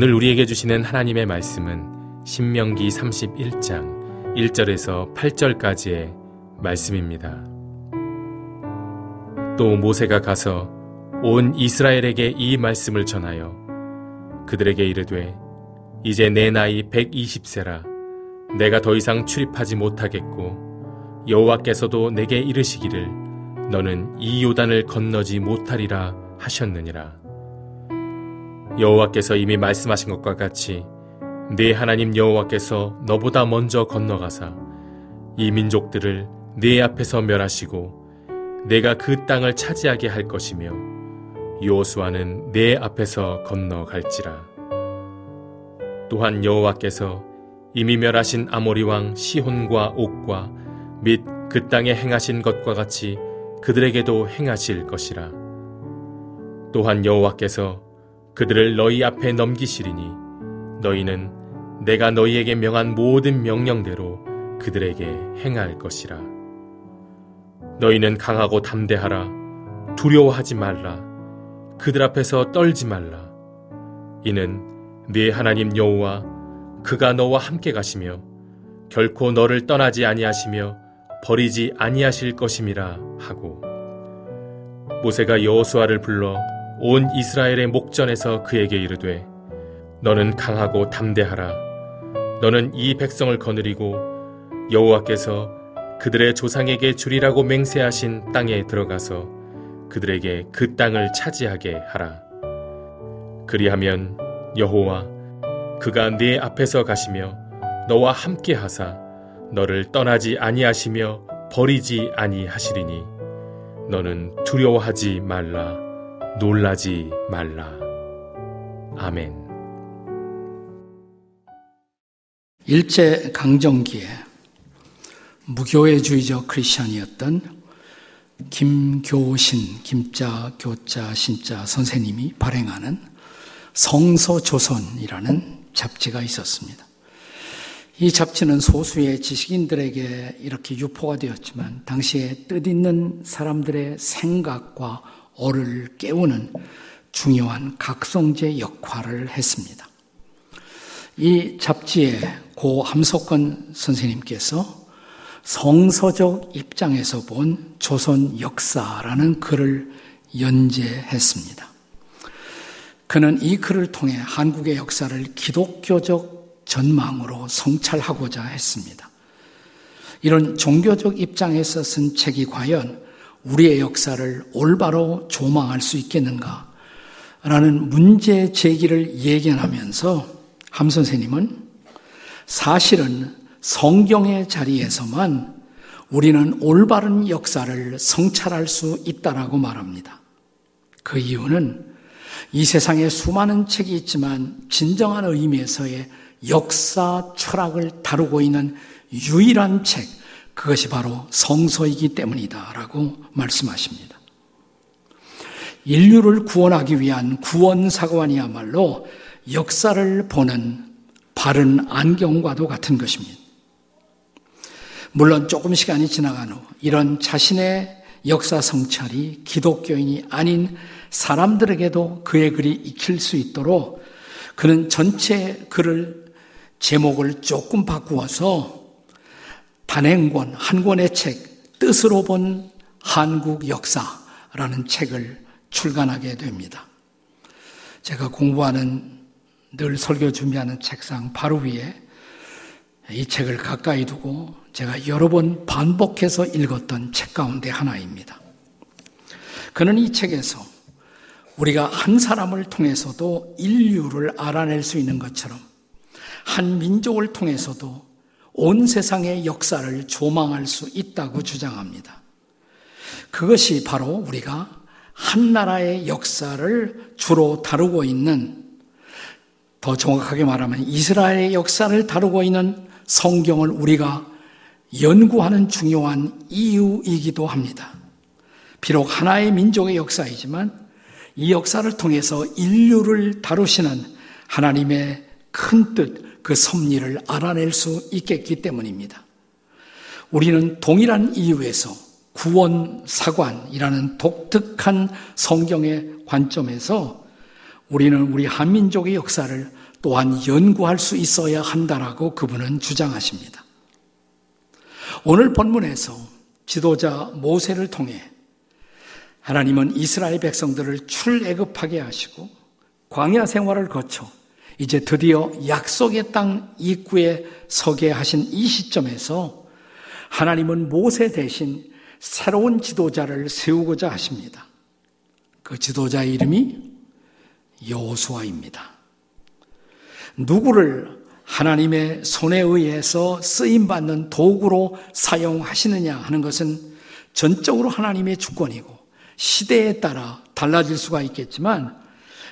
오늘 우리에게 주시는 하나님의 말씀은 신명기 31장 1절에서 8절까지의 말씀입니다. 또 모세가 가서 온 이스라엘에게 이 말씀을 전하여 그들에게 이르되 이제 내 나이 120세라 내가 더 이상 출입하지 못하겠고 여호와께서도 내게 이르시기를 너는 이 요단을 건너지 못하리라 하셨느니라 여호와께서 이미 말씀하신 것과 같이 네 하나님 여호와께서 너보다 먼저 건너가사 이 민족들을 네 앞에서 멸하시고 내가 그 땅을 차지하게 할 것이며 요호수아는 내 앞에서 건너갈지라. 또한 여호와께서 이미 멸하신 아모리 왕 시혼과 옥과 및 그 땅에 행하신 것과 같이 그들에게도 행하실 것이라. 또한 여호와께서 그들을 너희 앞에 넘기시리니 너희는 내가 너희에게 명한 모든 명령대로 그들에게 행할 것이라. 너희는 강하고 담대하라. 두려워하지 말라. 그들 앞에서 떨지 말라. 이는 네 하나님 여호와 그가 너와 함께 가시며 결코 너를 떠나지 아니하시며 버리지 아니하실 것임이라 하고 모세가 여호수아를 불러 온 이스라엘의 목전에서 그에게 이르되 너는 강하고 담대하라 너는 이 백성을 거느리고 여호와께서 그들의 조상에게 주리라고 맹세하신 땅에 들어가서 그들에게 그 땅을 차지하게 하라. 그리하면 여호와 그가 네 앞에서 가시며 너와 함께 하사 너를 떠나지 아니하시며 버리지 아니하시리니 너는 두려워하지 말라 놀라지 말라. 아멘. 일제 강점기에 무교회주의적 크리스천이었던 김교신, 김자, 교자, 신자 선생님이 발행하는 성서조선이라는 잡지가 있었습니다. 이 잡지는 소수의 지식인들에게 이렇게 유포가 되었지만 당시에 뜻있는 사람들의 생각과 어를 깨우는 중요한 각성제 역할을 했습니다. 이 잡지에 고 함석권 선생님께서 성서적 입장에서 본 조선 역사라는 글을 연재했습니다. 그는 이 글을 통해 한국의 역사를 기독교적 전망으로 성찰하고자 했습니다. 이런 종교적 입장에서 쓴 책이 과연 우리의 역사를 올바로 조망할 수 있겠는가? 라는 문제 제기를 예견하면서 함 선생님은 사실은 성경의 자리에서만 우리는 올바른 역사를 성찰할 수 있다라고 말합니다. 그 이유는 이 세상에 수많은 책이 있지만 진정한 의미에서의 역사 철학을 다루고 있는 유일한 책, 그것이 바로 성서이기 때문이다라고 말씀하십니다. 인류를 구원하기 위한 구원사관이야말로 역사를 보는 바른 안경과도 같은 것입니다. 물론 조금 시간이 지나간 후 이런 자신의 역사 성찰이 기독교인이 아닌 사람들에게도 그의 글이 익힐 수 있도록 그는 전체 글을 제목을 조금 바꾸어서 단행권 한 권의 책 뜻으로 본 한국 역사라는 책을 출간하게 됩니다. 제가 공부하는 늘 설교 준비하는 책상 바로 위에 이 책을 가까이 두고 제가 여러 번 반복해서 읽었던 책 가운데 하나입니다. 그는 이 책에서 우리가 한 사람을 통해서도 인류를 알아낼 수 있는 것처럼 한 민족을 통해서도 온 세상의 역사를 조망할 수 있다고 주장합니다. 그것이 바로 우리가 한 나라의 역사를 주로 다루고 있는 더 정확하게 말하면 이스라엘의 역사를 다루고 있는 성경을 우리가 연구하는 중요한 이유이기도 합니다. 비록 하나의 민족의 역사이지만 이 역사를 통해서 인류를 다루시는 하나님의 큰 뜻, 그 섭리를 알아낼 수 있겠기 때문입니다. 우리는 동일한 이유에서 구원 사관이라는 독특한 성경의 관점에서 우리는 우리 한민족의 역사를 또한 연구할 수 있어야 한다라고 그분은 주장하십니다. 오늘 본문에서 지도자 모세를 통해 하나님은 이스라엘 백성들을 출애굽하게 하시고 광야 생활을 거쳐 이제 드디어 약속의 땅 입구에 서게 하신 이 시점에서 하나님은 모세 대신 새로운 지도자를 세우고자 하십니다. 그 지도자의 이름이 여호수아입니다. 누구를 하나님의 손에 의해서 쓰임 받는 도구로 사용하시느냐 하는 것은 전적으로 하나님의 주권이고 시대에 따라 달라질 수가 있겠지만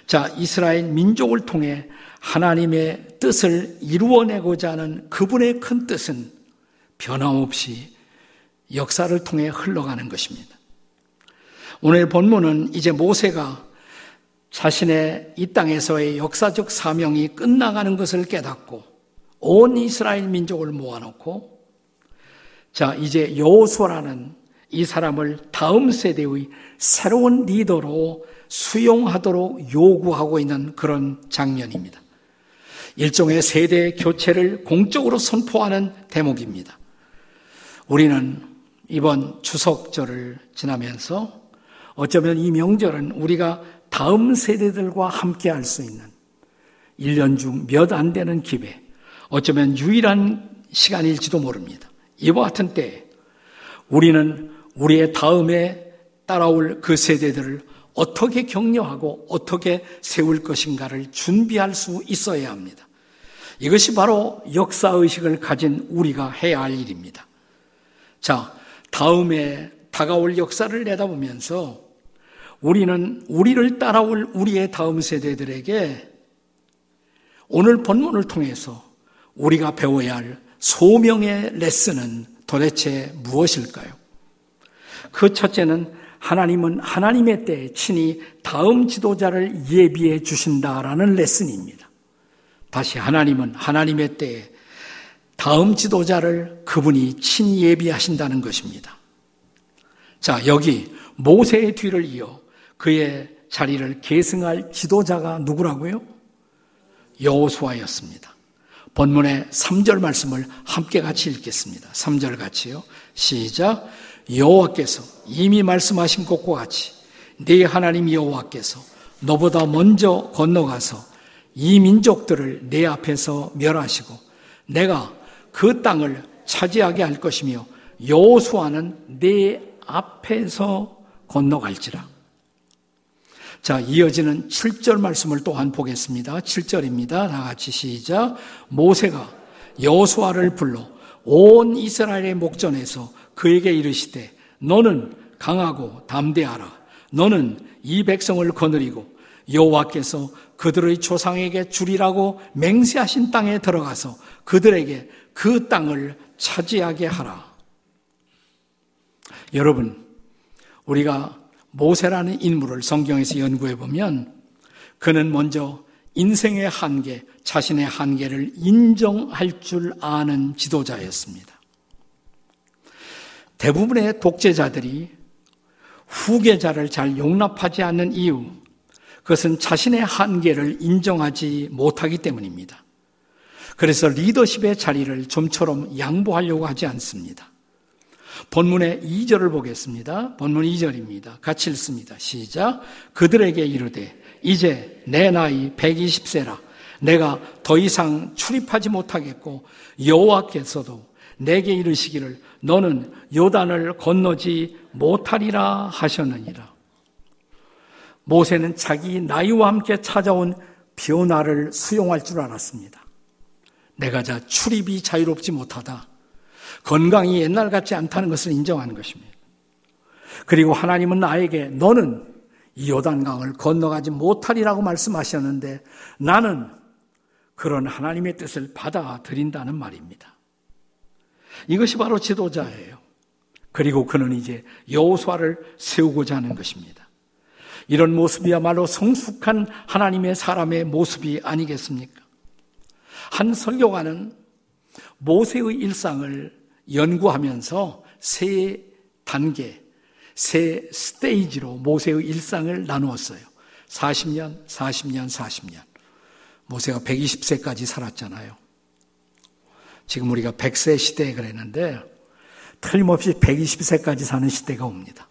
자, 이스라엘 민족을 통해 하나님의 뜻을 이루어내고자 하는 그분의 큰 뜻은 변함없이 역사를 통해 흘러가는 것입니다. 오늘 본문은 이제 모세가 자신의 이 땅에서의 역사적 사명이 끝나가는 것을 깨닫고 온 이스라엘 민족을 모아놓고 자 이제 여호수아라는 이 사람을 다음 세대의 새로운 리더로 수용하도록 요구하고 있는 그런 장면입니다. 일종의 세대 교체를 공적으로 선포하는 대목입니다. 우리는 이번 추석절을 지나면서 어쩌면 이 명절은 우리가 다음 세대들과 함께 할 수 있는 1년 중 몇 안 되는 기회, 어쩌면 유일한 시간일지도 모릅니다. 이와 같은 때 우리는 우리의 다음에 따라올 그 세대들을 어떻게 격려하고 어떻게 세울 것인가를 준비할 수 있어야 합니다. 이것이 바로 역사의식을 가진 우리가 해야 할 일입니다. 자, 다음에 다가올 역사를 내다보면서 우리는 우리를 따라올 우리의 다음 세대들에게 오늘 본문을 통해서 우리가 배워야 할 소명의 레슨은 도대체 무엇일까요? 그 첫째는 하나님은 하나님의 때에 친히 다음 지도자를 예비해 주신다라는 레슨입니다. 다시 하나님은 하나님의 때에 다음 지도자를 그분이 친히 예비하신다는 것입니다. 자, 여기 모세의 뒤를 이어 그의 자리를 계승할 지도자가 누구라고요? 여호수아였습니다. 본문의 3절 말씀을 함께 같이 읽겠습니다. 3절 같이요. 시작. 여호와께서 이미 말씀하신 것과 같이 네 하나님 여호와께서 너보다 먼저 건너가서 이 민족들을 내 앞에서 멸하시고 내가 그 땅을 차지하게 할 것이며 여호수아는 내 앞에서 건너갈지라. 자, 이어지는 7절 말씀을 또한 보겠습니다. 7절입니다. 다 같이 시작. 모세가 여호수아를 불러 온 이스라엘의 목전에서 그에게 이르시되 너는 강하고 담대하라. 너는 이 백성을 거느리고 여호와께서 그들의 조상에게 주리라고 맹세하신 땅에 들어가서 그들에게 그 땅을 차지하게 하라. 여러분, 우리가 모세라는 인물을 성경에서 연구해 보면 그는 먼저 인생의 한계, 자신의 한계를 인정할 줄 아는 지도자였습니다. 대부분의 독재자들이 후계자를 잘 용납하지 않는 이유, 그것은 자신의 한계를 인정하지 못하기 때문입니다. 그래서 리더십의 자리를 좀처럼 양보하려고 하지 않습니다. 본문의 2절을 보겠습니다. 본문 2절입니다. 같이 읽습니다. 시작. 그들에게 이르되 이제 내 나이 120세라 내가 더 이상 출입하지 못하겠고 여호와께서도 내게 이르시기를 너는 요단을 건너지 못하리라 하셨느니라. 모세는 자기 나이와 함께 찾아온 변화를 수용할 줄 알았습니다. 내가 자 출입이 자유롭지 못하다. 건강이 옛날 같지 않다는 것을 인정하는 것입니다. 그리고 하나님은 나에게 너는 이 요단강을 건너가지 못하리라고 말씀하셨는데 나는 그런 하나님의 뜻을 받아들인다는 말입니다. 이것이 바로 지도자예요. 그리고 그는 이제 여호수아를 세우고자 하는 것입니다. 이런 모습이야말로 성숙한 하나님의 사람의 모습이 아니겠습니까? 한 설교가는 모세의 일상을 연구하면서 세 단계, 세 스테이지로 모세의 일상을 나누었어요. 40년, 40년, 40년. 모세가 120세까지 살았잖아요. 지금 우리가 100세 시대에 그랬는데 틀림없이 120세까지 사는 시대가 옵니다.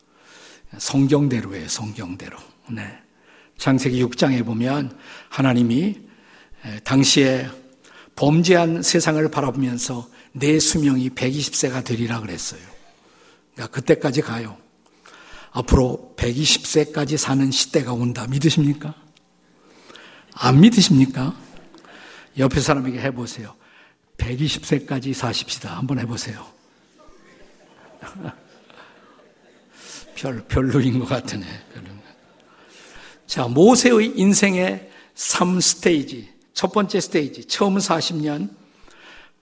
성경대로예요, 성경대로. 네. 창세기 6장에 보면 하나님이 당시에 범죄한 세상을 바라보면서 내 수명이 120세가 되리라 그랬어요. 그러니까 그때까지 가요. 앞으로 120세까지 사는 시대가 온다. 믿으십니까? 안 믿으십니까? 옆에 사람에게 해보세요. 120세까지 사십시다. 한번 해보세요. 별, 별로인 것 같으네. 자, 모세의 인생의 3스테이지. 첫 번째 스테이지. 처음 40년.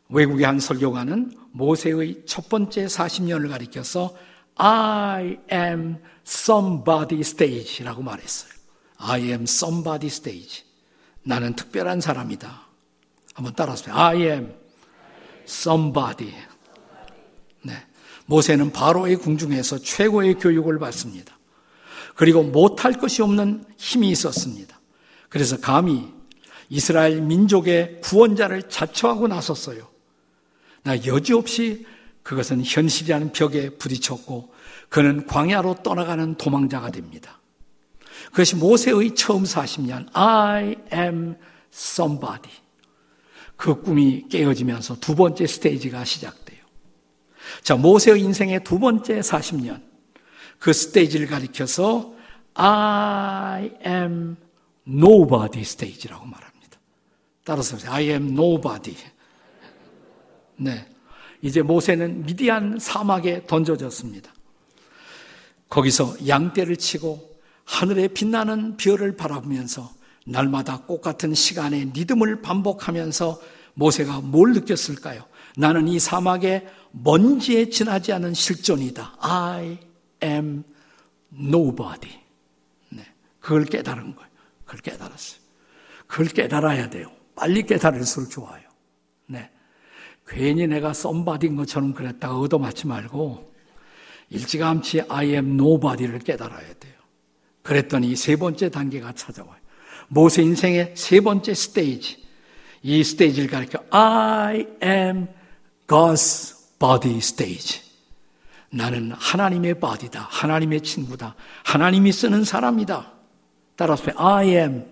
외국의 한 설교가는 모세의 첫 번째 40년을 가리켜서 I am somebody stage라고 말했어요. I am somebody stage. 나는 특별한 사람이다. 한번 따라하세요. I am somebody. 네. 모세는 바로의 궁중에서 최고의 교육을 받습니다. 그리고 못할 것이 없는 힘이 있었습니다. 그래서 감히 이스라엘 민족의 구원자를 자처하고 나섰어요. 나 여지없이 그것은 현실이라는 벽에 부딪혔고 그는 광야로 떠나가는 도망자가 됩니다. 그것이 모세의 처음 40년 I am somebody 그 꿈이 깨어지면서 두 번째 스테이지가 시작돼요. 자, 모세의 인생의 두 번째 40년 그 스테이지를 가리켜서 I am nobody 스테이지라고 말합니다. 따라서 I am nobody. 네. 이제 모세는 미디안 사막에 던져졌습니다. 거기서 양떼를 치고 하늘에 빛나는 별을 바라보면서 날마다 꽃 같은 시간에 리듬을 반복하면서 모세가 뭘 느꼈을까요? 나는 이 사막에 먼지에 지나지 않은 실존이다. I am nobody. 네. 그걸 깨달은 거예요. 그걸 깨달았어요. 그걸 깨달아야 돼요. 빨리 깨달을수록 좋아요. 네. 괜히 내가 썸바디인 것처럼 그랬다가 얻어맞지 말고 일찌감치 I am nobody를 깨달아야 돼요. 그랬더니 세 번째 단계가 찾아와요. 모세 인생의 세 번째 스테이지. 이 스테이지를 가리켜 I am God's body stage. 나는 하나님의 buddy다. 하나님의 친구다. 하나님이 쓰는 사람이다. 따라서 I am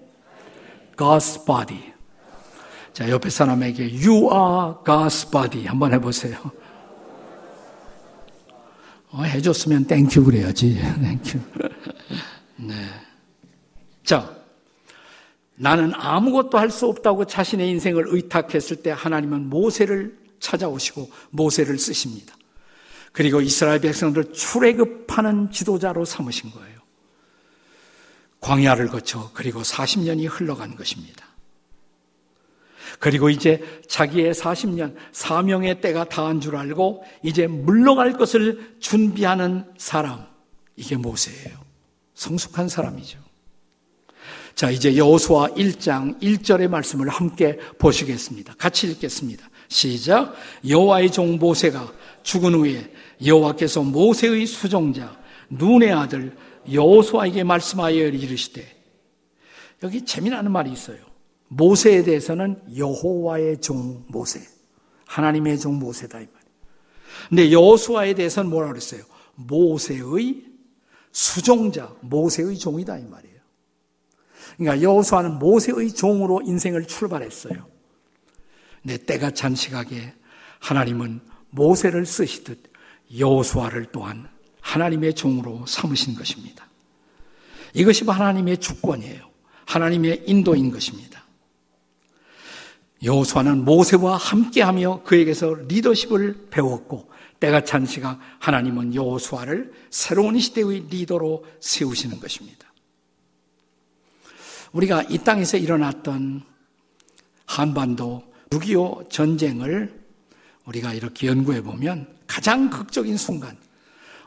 God's buddy. 자, 옆에 사람에게 You are God's buddy 한번 해보세요. 어, 해줬으면 thank you 그래야지. Thank you. 네. 자, 나는 아무것도 할 수 없다고 자신의 인생을 의탁했을 때 하나님은 모세를 찾아오시고 모세를 쓰십니다. 그리고 이스라엘 백성들을 출애굽하는 지도자로 삼으신 거예요. 광야를 거쳐 그리고 40년이 흘러간 것입니다. 그리고 이제 자기의 40년 사명의 때가 다한 줄 알고 이제 물러갈 것을 준비하는 사람 이게 모세예요. 성숙한 사람이죠. 자, 이제 여호수아 1장 1절의 말씀을 함께 보시겠습니다. 같이 읽겠습니다. 시작. 여호와의 종 모세가 죽은 후에 여호와께서 모세의 수종자 눈의 아들 여호수아에게 말씀하여 이르시되 여기 재미나는 말이 있어요. 모세에 대해서는 여호와의 종 모세, 하나님의 종 모세다 이 말. 근데 여호수아에 대해서는 뭐라 그랬어요? 모세의 수종자, 모세의 종이다 이 말이에요. 그러니까 여호수아는 모세의 종으로 인생을 출발했어요. 내 때가 잔식하게 하나님은 모세를 쓰시듯 여호수아를 또한 하나님의 종으로 삼으신 것입니다. 이것이 하나님의 주권이에요. 하나님의 인도인 것입니다. 여호수아는 모세와 함께하며 그에게서 리더십을 배웠고 때가 찬 시각 하나님은 여호수아를 새로운 시대의 리더로 세우시는 것입니다. 우리가 이 땅에서 일어났던 한반도 6.25 전쟁을 우리가 이렇게 연구해 보면 가장 극적인 순간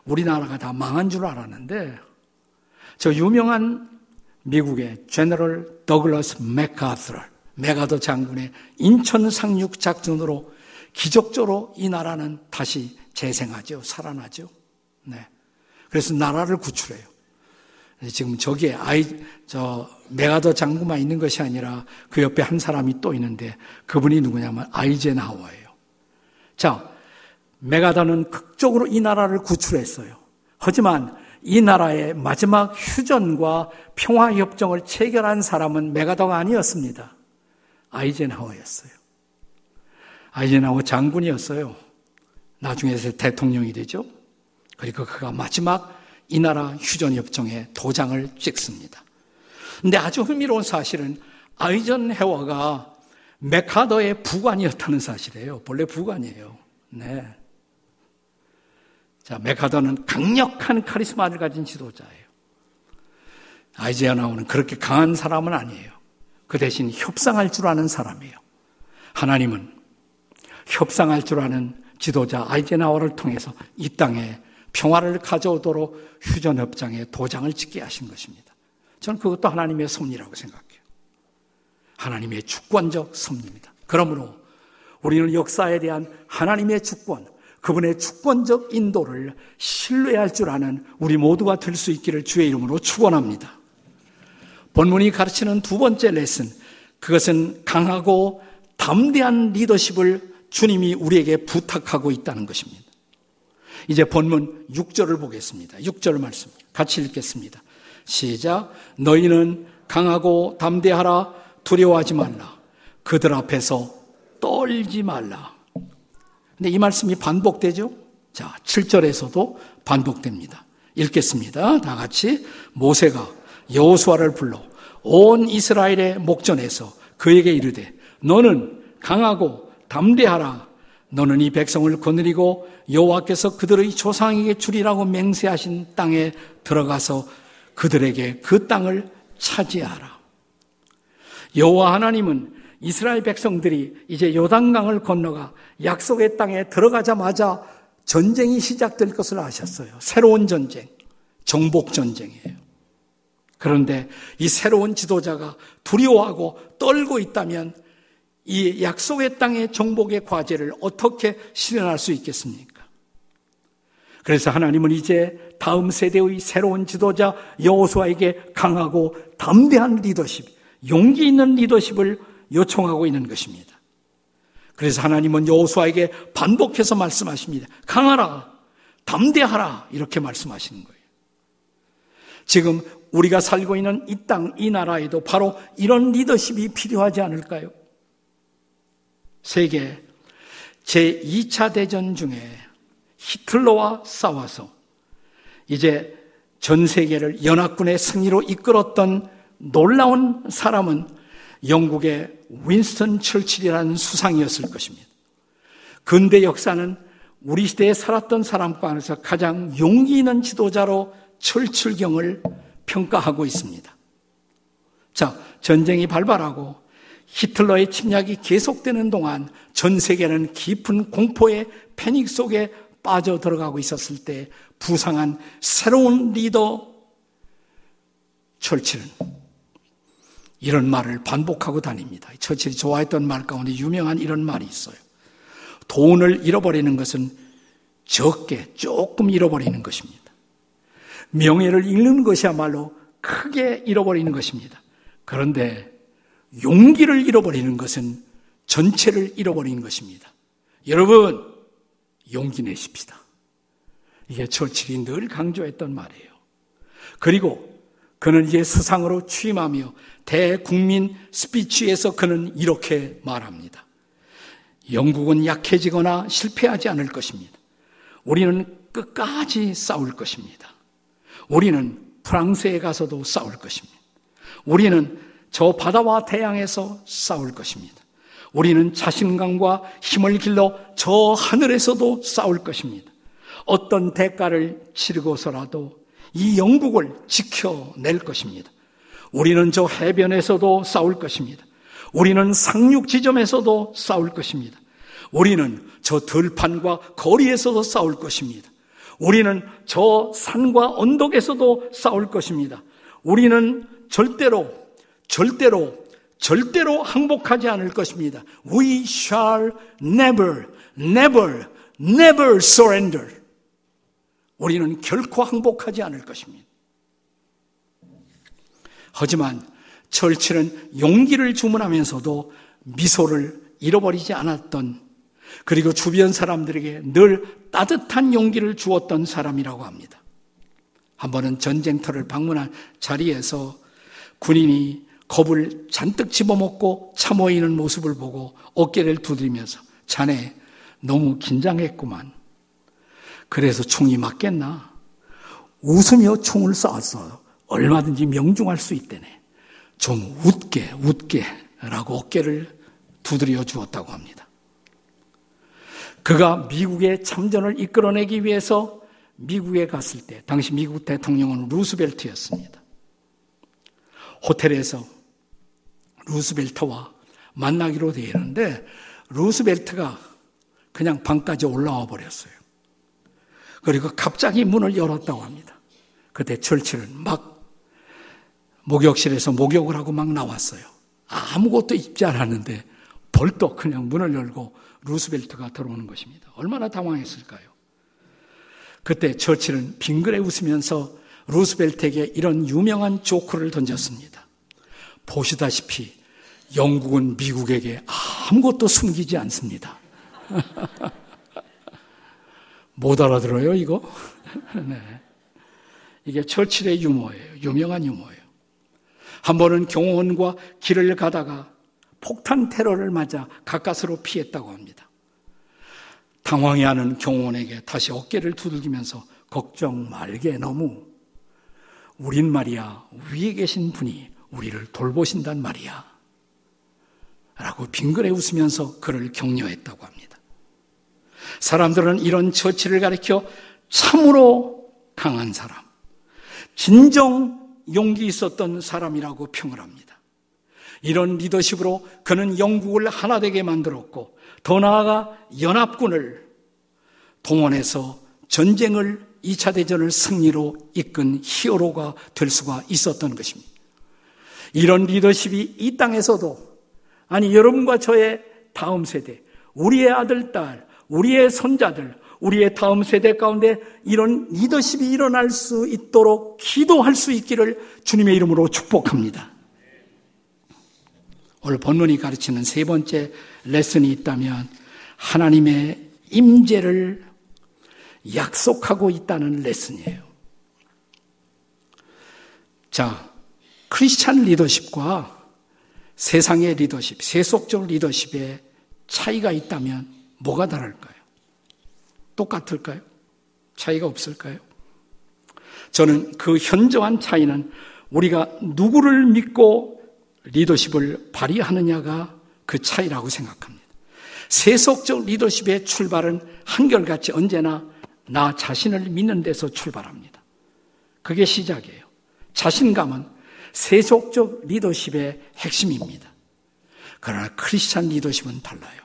우리나라가 다 망한 줄 알았는데 저 유명한 미국의 제너럴 더글러스 맥카더 메가더 장군의 인천 상륙 작전으로 기적적으로 이 나라는 다시 재생하죠. 살아나죠. 네. 그래서 나라를 구출해요. 지금 저기에 아이, 저, 메가더 장군만 있는 것이 아니라 그 옆에 한 사람이 또 있는데 그분이 누구냐면 아이젠하워예요. 자, 메가더는 극적으로 이 나라를 구출했어요. 하지만 이 나라의 마지막 휴전과 평화협정을 체결한 사람은 메가더가 아니었습니다. 아이젠하워였어요. 아이젠하워 장군이었어요. 나중에 대통령이 되죠. 그리고 그가 마지막 이 나라 휴전협정에 도장을 찍습니다. 근데 아주 흥미로운 사실은 아이젠하워가 메카더의 부관이었다는 사실이에요. 본래 부관이에요. 네. 자, 메카더는 강력한 카리스마를 가진 지도자예요. 아이제아나오는 그렇게 강한 사람은 아니에요. 그 대신 협상할 줄 아는 사람이에요. 하나님은 협상할 줄 아는 지도자 아이제나와를 통해서 이 땅에 평화를 가져오도록 휴전협정에 도장을 찍게 하신 것입니다. 저는 그것도 하나님의 섭리라고 생각해요. 하나님의 주권적 섭리입니다. 그러므로 우리는 역사에 대한 하나님의 주권, 그분의 주권적 인도를 신뢰할 줄 아는 우리 모두가 될 수 있기를 주의 이름으로 축원합니다. 본문이 가르치는 두 번째 레슨, 그것은 강하고 담대한 리더십을 주님이 우리에게 부탁하고 있다는 것입니다. 이제 본문 6절을 보겠습니다. 6절 말씀 같이 읽겠습니다. 시작. 너희는 강하고 담대하라 두려워하지 말라. 그들 앞에서 떨지 말라. 근데 이 말씀이 반복되죠? 자, 7절에서도 반복됩니다. 읽겠습니다. 다 같이 모세가 여호수아를 불러 온 이스라엘의 목전에서 그에게 이르되 너는 강하고 담대하라. 너는 이 백성을 거느리고 여호와께서 그들의 조상에게 주리라고 맹세하신 땅에 들어가서 그들에게 그 땅을 차지하라. 여호와 하나님은 이스라엘 백성들이 이제 요단강을 건너가 약속의 땅에 들어가자마자 전쟁이 시작될 것을 아셨어요. 새로운 전쟁, 정복 전쟁이에요. 그런데 이 새로운 지도자가 두려워하고 떨고 있다면 이 약속의 땅의 정복의 과제를 어떻게 실현할 수 있겠습니까? 그래서 하나님은 이제 다음 세대의 새로운 지도자 여호수아에게 강하고 담대한 리더십, 용기 있는 리더십을 요청하고 있는 것입니다. 그래서 하나님은 여호수아에게 반복해서 말씀하십니다. 강하라, 담대하라 이렇게 말씀하시는 거예요. 지금 우리가 살고 있는 이 땅, 이 나라에도 바로 이런 리더십이 필요하지 않을까요? 세계 제2차 대전 중에 히틀러와 싸워서 이제 전 세계를 연합군의 승리로 이끌었던 놀라운 사람은 영국의 윈스턴 철칠이라는 수상이었을 것입니다. 근대 역사는 우리 시대에 살았던 사람과 안에서 가장 용기 있는 지도자로 철출경을 평가하고 있습니다. 자, 전쟁이 발발하고 히틀러의 침략이 계속되는 동안 전 세계는 깊은 공포의 패닉 속에 빠져 들어가고 있었을 때 부상한 새로운 리더 철칠은 이런 말을 반복하고 다닙니다. 철칠이 좋아했던 말 가운데 유명한 이런 말이 있어요. 돈을 잃어버리는 것은 적게 조금 잃어버리는 것입니다. 명예를 잃는 것이야말로 크게 잃어버리는 것입니다. 그런데 용기를 잃어버리는 것은 전체를 잃어버리는 것입니다. 여러분, 용기 내십시다. 이게 철칠이 늘 강조했던 말이에요. 그리고 그는 이제 세상으로 취임하며 대국민 스피치에서 그는 이렇게 말합니다. 영국은 약해지거나 실패하지 않을 것입니다. 우리는 끝까지 싸울 것입니다. 우리는 프랑스에 가서도 싸울 것입니다. 우리는 저 바다와 태양에서 싸울 것입니다. 우리는 자신감과 힘을 길러 저 하늘에서도 싸울 것입니다. 어떤 대가를 치르고서라도 이 영국을 지켜낼 것입니다. 우리는 저 해변에서도 싸울 것입니다. 우리는 상륙 지점에서도 싸울 것입니다. 우리는 저 들판과 거리에서도 싸울 것입니다. 우리는 저 산과 언덕에서도 싸울 것입니다. 우리는 절대로 절대로 절대로 항복하지 않을 것입니다. We shall never, never, never surrender. 우리는 결코 항복하지 않을 것입니다. 하지만 철치는 용기를 주문하면서도 미소를 잃어버리지 않았던 그리고 주변 사람들에게 늘 따뜻한 용기를 주었던 사람이라고 합니다. 한 번은 전쟁터를 방문한 자리에서 군인이 겁을 잔뜩 집어먹고 차 모이는 모습을 보고 어깨를 두드리면서 자네 너무 긴장했구만. 그래서 총이 맞겠나? 웃으며 총을 쏘았어. 얼마든지 명중할 수 있대네. 좀 웃게, 웃게. 라고 어깨를 두드려 주었다고 합니다. 그가 미국의 참전을 이끌어내기 위해서 미국에 갔을 때, 당시 미국 대통령은 루스벨트였습니다. 호텔에서 루스벨트와 만나기로 되었는데, 루스벨트가 그냥 방까지 올라와 버렸어요. 그리고 갑자기 문을 열었다고 합니다. 그때 철치는 막 목욕실에서 목욕을 하고 막 나왔어요. 아무것도 입지 않았는데 벌떡 그냥 문을 열고 루스벨트가 들어오는 것입니다. 얼마나 당황했을까요? 그때 처치는 빙그레 웃으면서 루스벨트에게 이런 유명한 조크를 던졌습니다. 보시다시피 영국은 미국에게 아무것도 숨기지 않습니다. 못 알아들어요, 이거? 네. 이게 철칠의 유머예요. 유명한 유머예요. 한 번은 경호원과 길을 가다가 폭탄 테러를 맞아 가까스로 피했다고 합니다. 당황해하는 경호원에게 다시 어깨를 두들기면서 걱정 말게 너무 우린 말이야 위에 계신 분이 우리를 돌보신단 말이야 라고 빙그레 웃으면서 그를 격려했다고 합니다. 사람들은 이런 처치를 가리켜 참으로 강한 사람, 진정 용기 있었던 사람이라고 평을 합니다. 이런 리더십으로 그는 영국을 하나 되게 만들었고 더 나아가 연합군을 동원해서 전쟁을 2차 대전을 승리로 이끈 히어로가 될 수가 있었던 것입니다. 이런 리더십이 이 땅에서도 아니 여러분과 저의 다음 세대, 우리의 아들, 딸, 우리의 손자들, 우리의 다음 세대 가운데 이런 리더십이 일어날 수 있도록 기도할 수 있기를 주님의 이름으로 축복합니다. 오늘 본문이 가르치는 세 번째 레슨이 있다면 하나님의 임재를 약속하고 있다는 레슨이에요. 자, 크리스찬 리더십과 세상의 리더십, 세속적 리더십의 차이가 있다면 뭐가 다를까요? 똑같을까요? 차이가 없을까요? 저는 그 현저한 차이는 우리가 누구를 믿고 리더십을 발휘하느냐가 그 차이라고 생각합니다. 세속적 리더십의 출발은 한결같이 언제나 나 자신을 믿는 데서 출발합니다. 그게 시작이에요. 자신감은 세속적 리더십의 핵심입니다. 그러나 크리스찬 리더십은 달라요.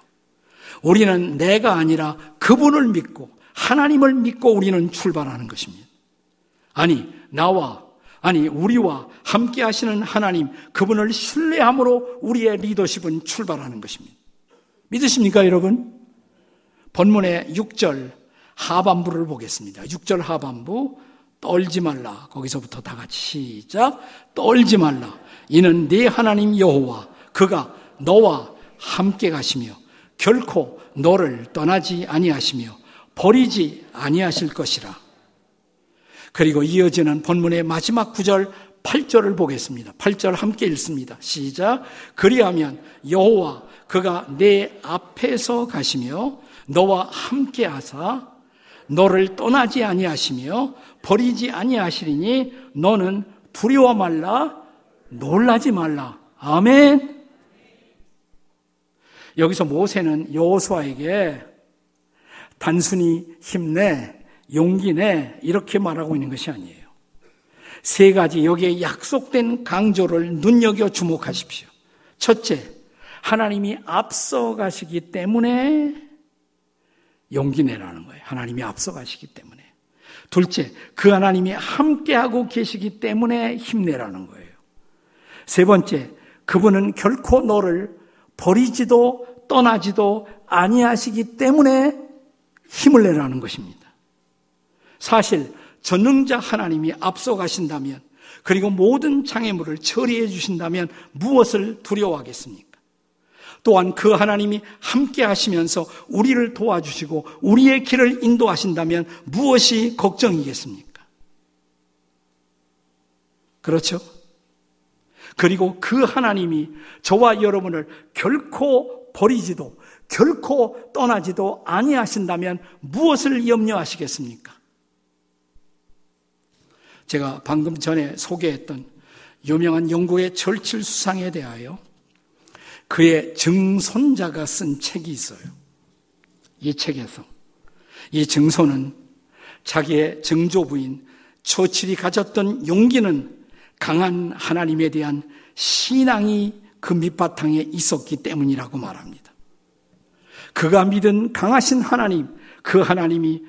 우리는 내가 아니라 그분을 믿고 하나님을 믿고 우리는 출발하는 것입니다. 아니, 나와, 아니, 우리와 함께 하시는 하나님, 그분을 신뢰함으로 우리의 리더십은 출발하는 것입니다. 믿으십니까, 여러분? 본문의 6절 하반부를 보겠습니다. 6절 하반부, 떨지 말라. 거기서부터 다 같이 시작. 떨지 말라. 이는 네 하나님 여호와 그가 너와 함께 가시며 결코 너를 떠나지 아니하시며 버리지 아니하실 것이라. 그리고 이어지는 본문의 마지막 구절 8절을 보겠습니다. 8절 함께 읽습니다. 시작. 그리하면 여호와 그가 내 앞에서 가시며 너와 함께 하사 너를 떠나지 아니하시며 버리지 아니하시리니 너는 두려워 말라 놀라지 말라. 아멘. 여기서 모세는 여호수아에게 단순히 힘내, 용기 내 이렇게 말하고 있는 것이 아니에요. 세 가지 여기에 약속된 강조를 눈여겨 주목하십시오. 첫째, 하나님이 앞서 가시기 때문에 용기 내라는 거예요. 하나님이 앞서 가시기 때문에. 둘째, 그 하나님이 함께하고 계시기 때문에 힘내라는 거예요. 세 번째, 그분은 결코 너를 버리지도 떠나지도 아니하시기 때문에 힘을 내라는 것입니다. 사실 전능자 하나님이 앞서 가신다면 그리고 모든 장애물을 처리해 주신다면 무엇을 두려워하겠습니까? 또한 그 하나님이 함께 하시면서 우리를 도와주시고 우리의 길을 인도하신다면 무엇이 걱정이겠습니까? 그렇죠? 그리고 그 하나님이 저와 여러분을 결코 버리지도 결코 떠나지도 아니하신다면 무엇을 염려하시겠습니까? 제가 방금 전에 소개했던 유명한 영국의 절칠 수상에 대하여 그의 증손자가 쓴 책이 있어요. 이 책에서 이 증손은 자기의 증조부인 초칠이 가졌던 용기는 강한 하나님에 대한 신앙이 그 밑바탕에 있었기 때문이라고 말합니다. 그가 믿은 강하신 하나님, 그 하나님이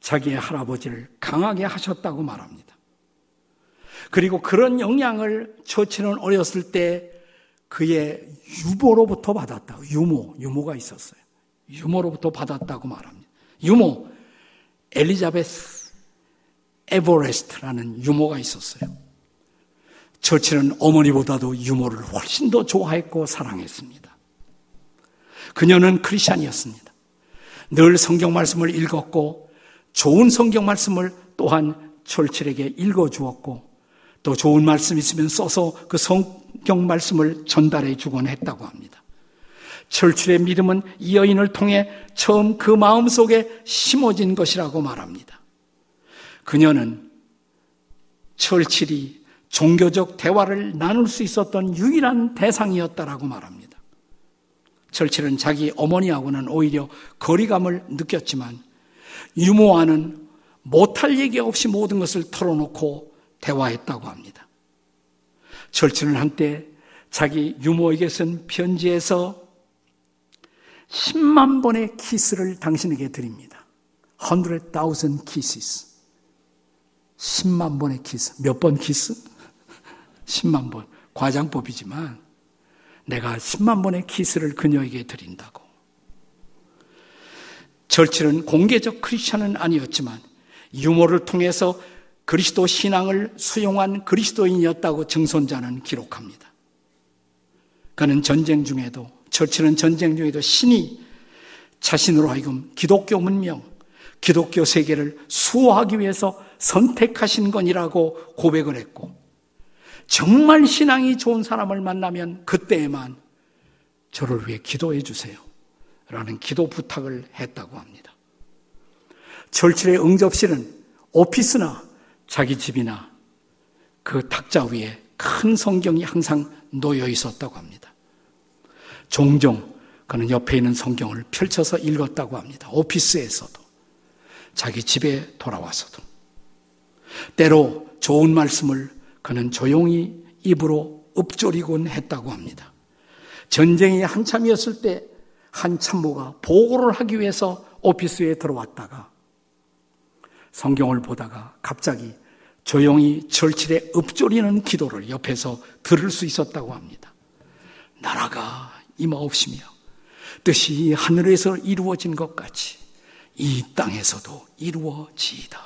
자기의 할아버지를 강하게 하셨다고 말합니다. 그리고 그런 영향을 초치는 어렸을 때 그의 유모로부터 받았다. 유모, 유모가 있었어요. 유모로부터 받았다고 말합니다. 유모, 엘리자베스 에버레스트라는 유모가 있었어요. 처치는 어머니보다도 유모를 훨씬 더 좋아했고 사랑했습니다. 그녀는 크리스찬이었습니다. 늘 성경 말씀을 읽었고 좋은 성경 말씀을 또한 철칠에게 읽어주었고 또 좋은 말씀 있으면 써서 그 성 경 말씀을 전달해 주곤 했다고 합니다. 철출의 믿음은 이 여인을 통해 처음 그 마음 속에 심어진 것이라고 말합니다. 그녀는 철칠이 종교적 대화를 나눌 수 있었던 유일한 대상이었다라고 말합니다. 철칠은 자기 어머니하고는 오히려 거리감을 느꼈지만 유모와는 못할 얘기 없이 모든 것을 털어놓고 대화했다고 합니다. 처칠은 한때 자기 유모에게 쓴 편지에서 10만 번의 키스를 당신에게 드립니다. 100,000 kisses. 10만 번의 키스. 몇 번 키스? 10만 번. 과장법이지만 내가 10만 번의 키스를 그녀에게 드린다고. 절치는 공개적 크리스천은 아니었지만 유머를 통해서 그리스도 신앙을 수용한 그리스도인이었다고 증손자는 기록합니다. 그는 전쟁 중에도 철치는 전쟁 중에도 신이 자신으로 하여금 기독교 문명, 기독교 세계를 수호하기 위해서 선택하신 건이라고 고백을 했고 정말 신앙이 좋은 사람을 만나면 그때에만 저를 위해 기도해 주세요. 라는 기도 부탁을 했다고 합니다. 철칠의 응접실은 오피스나 자기 집이나 그 탁자 위에 큰 성경이 항상 놓여 있었다고 합니다. 종종 그는 옆에 있는 성경을 펼쳐서 읽었다고 합니다. 오피스에서도 자기 집에 돌아와서도 때로 좋은 말씀을 그는 조용히 입으로 읊조리곤 했다고 합니다. 전쟁이 한참이었을 때 한 참모가 보고를 하기 위해서 오피스에 들어왔다가 성경을 보다가 갑자기 조용히 절칠에 읊조리는 기도를 옆에서 들을 수 있었다고 합니다. 나라가 임하옵시며 뜻이 하늘에서 이루어진 것 같이 이 땅에서도 이루어지이다.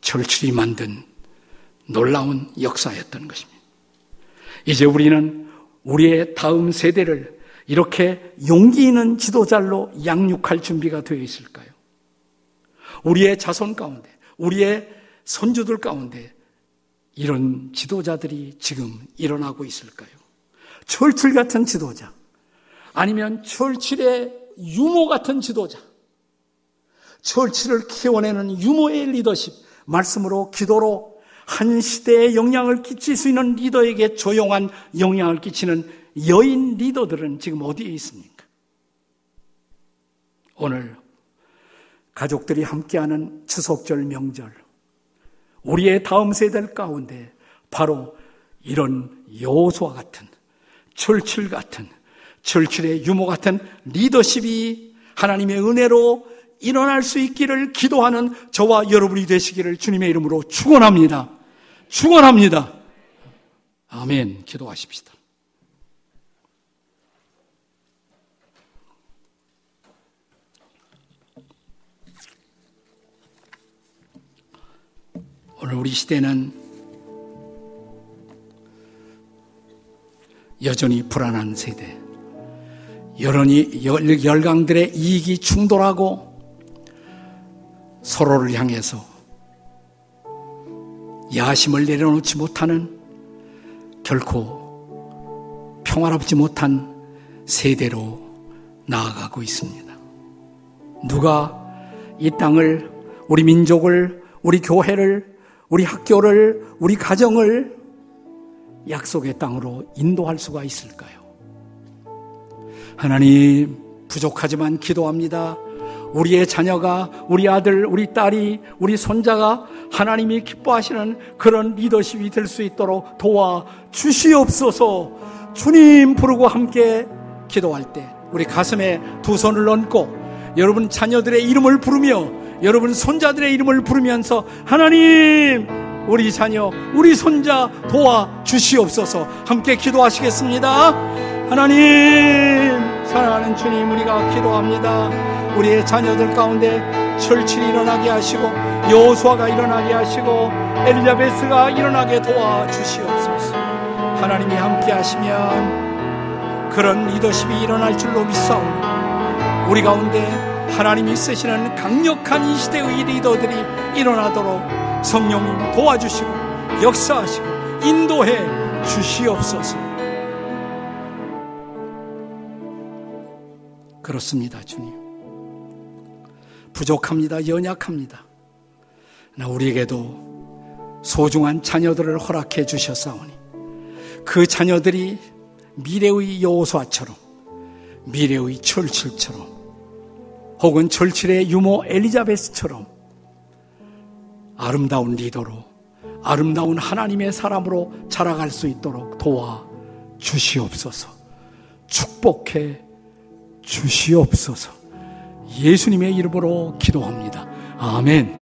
절칠이 만든 놀라운 역사였던 것입니다. 이제 우리는 우리의 다음 세대를 이렇게 용기 있는 지도자로 양육할 준비가 되어 있을까요? 우리의 자손 가운데, 우리의 선주들 가운데 이런 지도자들이 지금 일어나고 있을까요? 철칠 같은 지도자, 아니면 철칠의 유모 같은 지도자, 철칠을 키워내는 유모의 리더십, 말씀으로, 기도로 한 시대에 영향을 끼칠 수 있는 리더에게 조용한 영향을 끼치는 여인 리더들은 지금 어디에 있습니까? 오늘 가족들이 함께하는 추석절 명절, 우리의 다음 세대 가운데 바로 이런 여호수와 같은 철칠 같은 철칠의 유모 같은 리더십이 하나님의 은혜로 일어날 수 있기를 기도하는 저와 여러분이 되시기를 주님의 이름으로 축원합니다. 축원합니다. 아멘. 기도하십시다. 오늘 우리 시대는 여전히 불안한 세대. 여론이 열강들의 이익이 충돌하고 서로를 향해서 야심을 내려놓지 못하는 결코 평화롭지 못한 세대로 나아가고 있습니다. 누가 이 땅을, 우리 민족을, 우리 교회를, 우리 학교를, 우리 가정을 약속의 땅으로 인도할 수가 있을까요? 하나님, 부족하지만 기도합니다. 우리의 자녀가, 우리 아들, 우리 딸이, 우리 손자가 하나님이 기뻐하시는 그런 리더십이 될 수 있도록 도와 주시옵소서 주님 부르고 함께 기도할 때 우리 가슴에 두 손을 얹고 여러분 자녀들의 이름을 부르며 여러분 손자들의 이름을 부르면서 하나님 우리 자녀 우리 손자 도와 주시옵소서. 함께 기도하시겠습니다. 하나님 사랑하는 주님 우리가 기도합니다. 우리의 자녀들 가운데 철칠이 일어나게 하시고 여호수아가 일어나게 하시고 엘리자베스가 일어나게 도와 주시옵소서. 하나님이 함께 하시면 그런 리더십이 일어날 줄로 믿사오니 우리 가운데 하나님이 쓰시는 강력한 이 시대의 리더들이 일어나도록 성령님 도와주시고 역사하시고 인도해 주시옵소서. 그렇습니다, 주님. 부족합니다. 연약합니다. 나 우리에게도 소중한 자녀들을 허락해 주셨사오니 그 자녀들이 미래의 여호수아처럼 미래의 철칠처럼 혹은 철칠의 유모 엘리자베스처럼 아름다운 리더로 아름다운 하나님의 사람으로 자라갈 수 있도록 도와 주시옵소서. 축복해 주시옵소서. 예수님의 이름으로 기도합니다. 아멘.